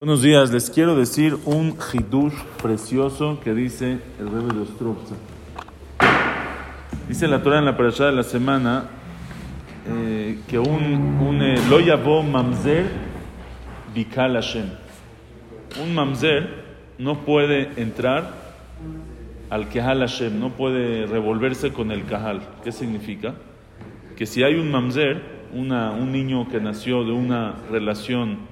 Buenos días, les quiero decir un hidush precioso que dice el Rebbe de Ostrovza. Dice la Torah en la parasha de la semana eh, que un, un eh, lo yavo mamzer bikal Hashem. Un mamzer no puede entrar al kahal Hashem, no puede revolverse con el kahal. ¿Qué significa? Que si hay un mamzer, una, un niño que nació de una relación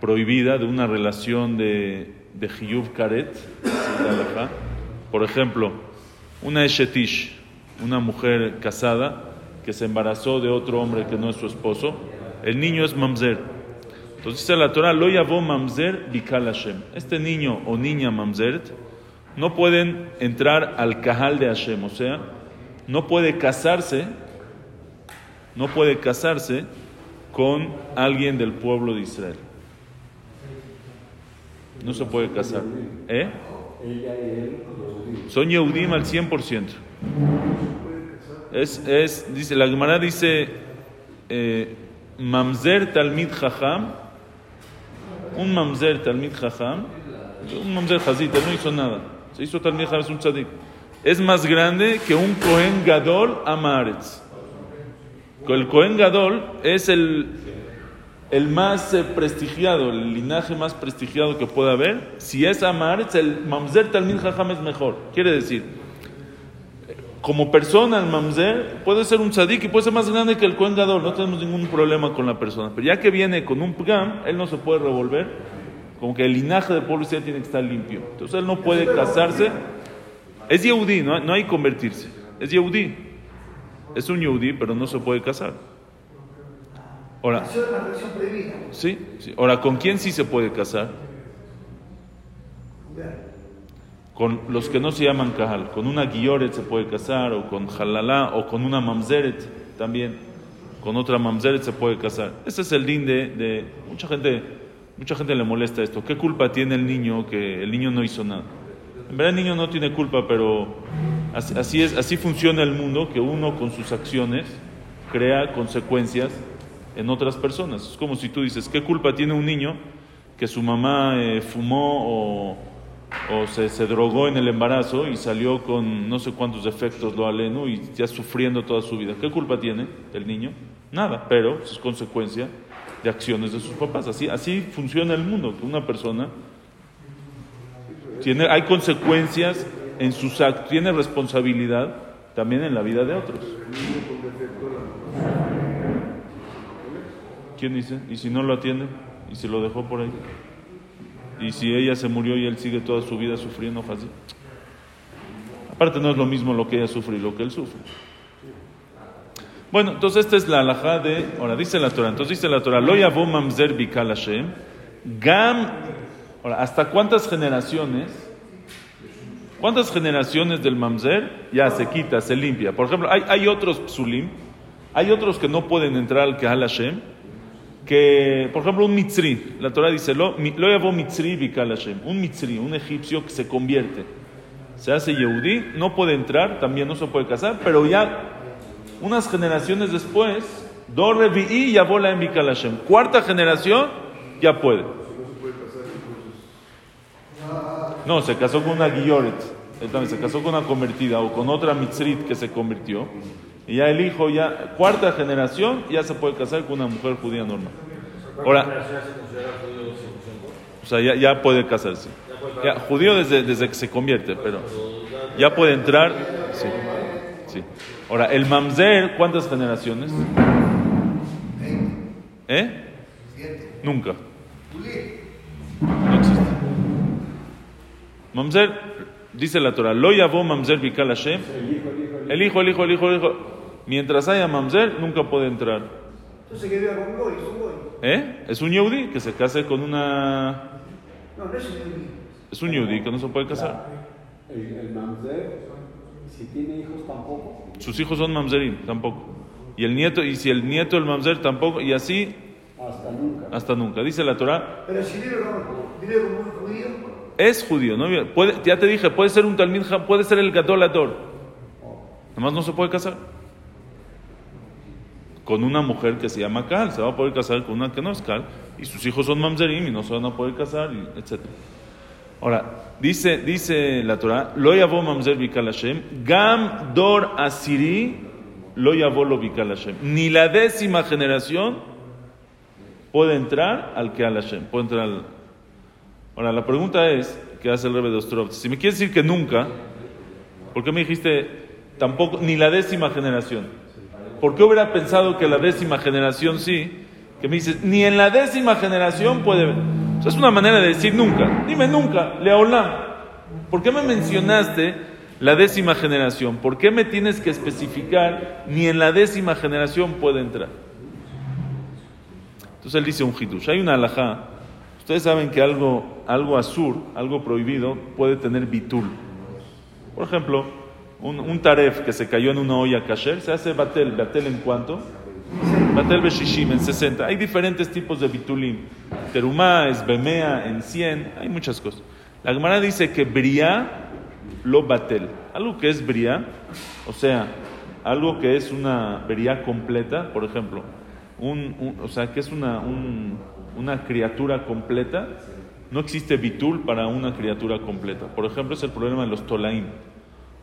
prohibida de una relación de, de Karet, por ejemplo, una Eshetish, una mujer casada que se embarazó de otro hombre que no es su esposo, el niño es Mamzer. Entonces dice la Torah, lo llamó Mamzer Bikal Hashem. Este niño o niña Mamzer no pueden entrar al Kahal de Hashem, o sea, no puede casarse, no puede casarse con alguien del pueblo de Israel. No se puede casar. ¿Eh? Son Yehudim al 100%. Es, es, dice, la Gemara dice, eh, Mamzer Talmid Jajam, un Mamzer Talmid Jajam, un Mamzer Hazita, no hizo nada. Se hizo Talmid Jajam, es un tzadik. Es más grande que un Cohen Gadol Amaretz. El Cohen Gadol es el, el más eh, prestigiado, el linaje más prestigiado que pueda haber, si es Amar, el Mamzer Talmid Jajam es mejor. Quiere decir, como persona el Mamzer puede ser un tzadik y puede ser más grande que el Kohen Gadol, no tenemos ningún problema con la persona. Pero ya que viene con un Pgam, él no se puede revolver, como que el linaje del pueblo tiene que estar limpio. Entonces él no puede casarse. Es Yehudi, no, no hay que convertirse. Es Yehudi. Es un Yehudi, pero no se puede casar. Ahora, sí, sí. Ahora, ¿con quién sí se puede casar? Con los que no se llaman Kahal. Con una Guilloret se puede casar, o con Jalalá, o con una Mamzeret también. Con otra Mamzeret se puede casar. Ese es el din de, de, mucha gente. Mucha gente le molesta esto. ¿Qué culpa tiene el niño que el niño no hizo nada? En verdad el niño no tiene culpa, pero así, así es, así funciona el mundo, que uno con sus acciones crea consecuencias en otras personas. Es como si tú dices, ¿qué culpa tiene un niño que su mamá eh, fumó o, se, se, drogó en el embarazo y salió con no sé cuántos defectos lo aleno y ya sufriendo toda su vida? ¿Qué culpa tiene el niño? Nada, pero es consecuencia de acciones de sus papás. Así, así funciona el mundo, una persona tiene, hay consecuencias en sus actos, tiene responsabilidad también en la vida de otros. ¿Quién dice? ¿Y si no lo atiende? ¿Y si lo dejó por ahí? ¿Y si ella se murió y él sigue toda su vida sufriendo fácil? Aparte no es lo mismo lo que ella sufre y lo que él sufre. Bueno, entonces esta es la alajá de... Ahora, dice la Torah. Entonces dice la Torah, Lo yavo mamzer bikal Hashem, gam... Ahora, ¿hasta cuántas generaciones? ¿Cuántas generaciones del mamzer ya se quita, se limpia? Por ejemplo, hay, hay otros psulim, hay otros que no pueden entrar al Kahal Hashem, que, por ejemplo, un mitzri, la Torah dice, lo, lo llamó mitzri bikal Hashem, un mitzri, un egipcio que se convierte, se hace yehudí, no puede entrar, también no se puede casar, pero ya unas generaciones después, do revi'i ya vola en bikal Hashem, cuarta generación, ya puede. No, se casó con una guilloret, se casó con una convertida o con otra mitzrit que se convirtió. Y ya el hijo, ya, cuarta generación, ya se puede casar con una mujer judía normal. Ahora, o sea, ya, ya puede casarse. Ya, judío desde, desde que se convierte, pero ya puede entrar. Sí, sí. Ahora, el mamzer, ¿cuántas generaciones? ¿Eh? Nunca. No existe. Mamzer, dice la Torah, lo yavó mamzer bikal Hashem. El hijo, el hijo, el hijo, el hijo. Mientras haya mamzer, nunca puede entrar. Entonces, ¿qué viva con Goy? ¿Es un Goy? ¿Eh? Es un yehudi que se case con una... No, no es un Yehudi. Es un yehudi que no se puede casar. El, el mamzer, si tiene hijos tampoco. Sus hijos son mamzerim, tampoco. Y el nieto, y si el nieto del mamzer tampoco, y así Hasta nunca. hasta nunca. Dice la Torah, Pero si vive como, vive como un judío, es judío, ¿no? Puede, ya te dije, puede ser un talmid, puede ser el gadol ador. Nomás no se puede casar. Con una mujer que se llama Cal, se va a poder casar con una que no es Cal, y sus hijos son Mamzerim y no se van a poder casar, etc. Ahora, dice, dice la Torah, lo yavo Mamzer Bikal Hashem, Gam Dor Asiri, lo yavo lo Bikal Hashem. Ni la décima generación puede entrar al que al Hashem, puede entrar. Ahora, la pregunta es, ¿qué hace el Rebbe de Ostrov? Si me quieres decir que nunca, ¿por qué me dijiste tampoco, ni la décima generación? ¿Por qué hubiera pensado que la décima generación sí? Que me dices, ni en la décima generación puede... Sea, es una manera de decir nunca. Dime nunca, Leolam. ¿Por qué me mencionaste la décima generación? ¿Por qué me tienes que especificar ni en la décima generación puede entrar? Entonces él dice un hitush. Hay una alajá. Ustedes saben que algo, algo azur, algo prohibido, puede tener bitul. Por ejemplo, un, un taref que se cayó en una olla kasher, se hace batel. ¿Batel en cuánto? Batel beshishim en 60. Hay diferentes tipos de bitulim. Terumá, esbemea, en 100. Hay muchas cosas. La Gemara dice que bria lo batel. Algo que es bria, o sea, algo que es una bria completa, por ejemplo, un, o sea, que es una, un- una criatura completa, no existe bitul para una criatura completa. Por ejemplo, es el problema de los tolaim.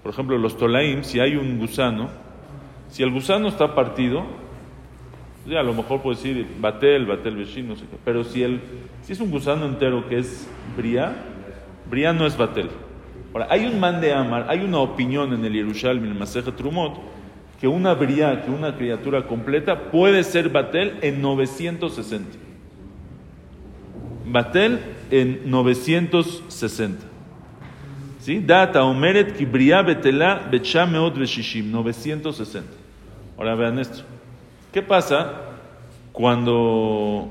Por ejemplo, los tolaim, si hay un gusano, si el gusano está partido, ya a lo mejor puedo decir batel, batel beshin, no sé qué. Pero si, el, si es un gusano entero que es bria, bria no es batel. Ahora, hay un man de Amar, hay una opinión en el Yerushalmi, en el Maseje Trumot, que una bria, que una criatura completa, puede ser batel en 960. Batel en 960. ¿Sí? Data omeret ki bria betela betcha meot veshishim, 960. Ahora vean esto. ¿Qué pasa cuando,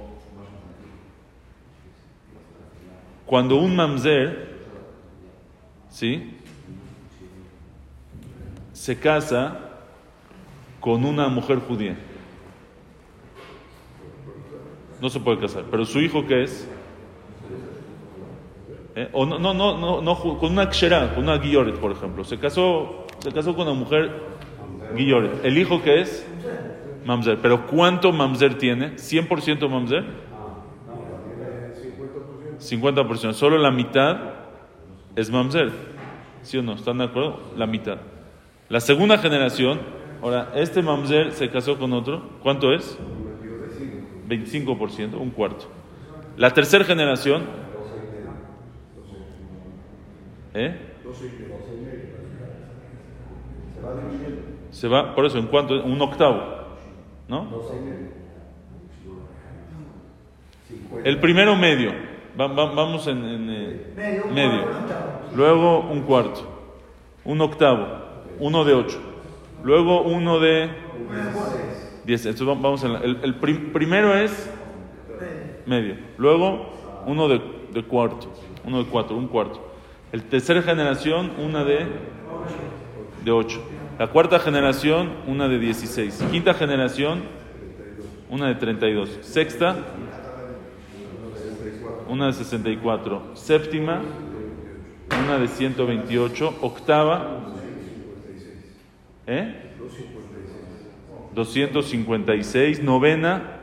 cuando un mamzer, ¿sí? Se casa con una mujer judía. No se puede casar, pero su hijo qué es? ¿Eh? O no, no, no, no, no, con una ksherá, con una guilloret, por ejemplo. Se casó, se casó con una mujer guilloret. ¿El hijo qué es? Mamzer. ¿Pero cuánto mamzer tiene? ¿100% mamzer? 50%. Solo la mitad es mamzer. ¿Sí o no? ¿Están de acuerdo? La mitad. La segunda generación, ahora, este mamzer se casó con otro. ¿Cuánto es? 25%, un cuarto. La tercera generación, ¿eh? Se va, por eso, ¿en cuánto? Un octavo, ¿no? El primero medio, Va- va- vamos en, en, eh, Medio. Luego un cuarto, un octavo, uno de ocho, luego uno de diez. Entonces vamos en la- el, el prim- primero es medio, luego uno de, de cuarto, uno de cuatro, un cuarto. El tercera generación, una de de 8. La cuarta generación, una de 16. Quinta generación, una de 32. Sexta, una de 64. Séptima, una de 128. Octava, ¿eh? 256. Novena,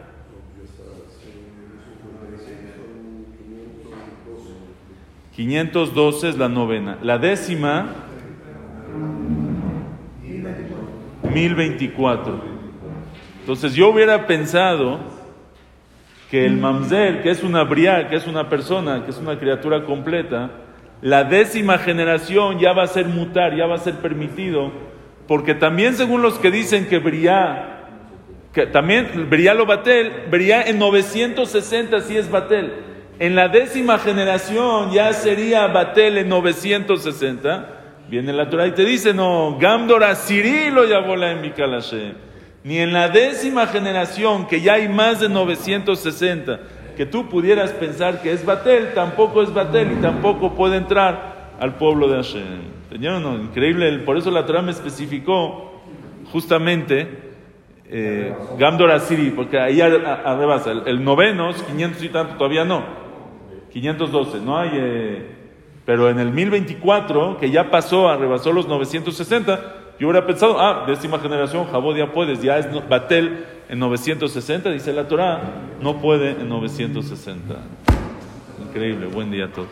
...512 es la novena. La décima, 1024. Entonces yo hubiera pensado que el mamzer, que es una bria, que es una persona, que es una criatura completa, la décima generación ya va a ser mutar, ya va a ser permitido, porque también según los que dicen que bria, que también bria lo batel, bria en 960 sí es batel. En la décima generación ya sería batel en 960. Viene la Torah y te dice, no, Gamdora Cirilo ya bola en Mikalashe. Ni en la décima generación, que ya hay más de 960, que tú pudieras pensar que es Batel, tampoco es Batel y tampoco puede entrar al pueblo de Hashem. ¿Entendieron? No, increíble, por eso la Torah me especificó justamente eh, Gamdora Siri, porque ahí arrebasa. El, el noveno, es 500 y tanto, todavía no. 512, no hay. eh, pero en el 1024, que ya pasó, arrebasó los 960, Yo hubiera pensado, ah, décima generación, Jabod ya puedes, ya es Batel en 960, dice la Torah, no puede en 960. Increíble, buen día a todos.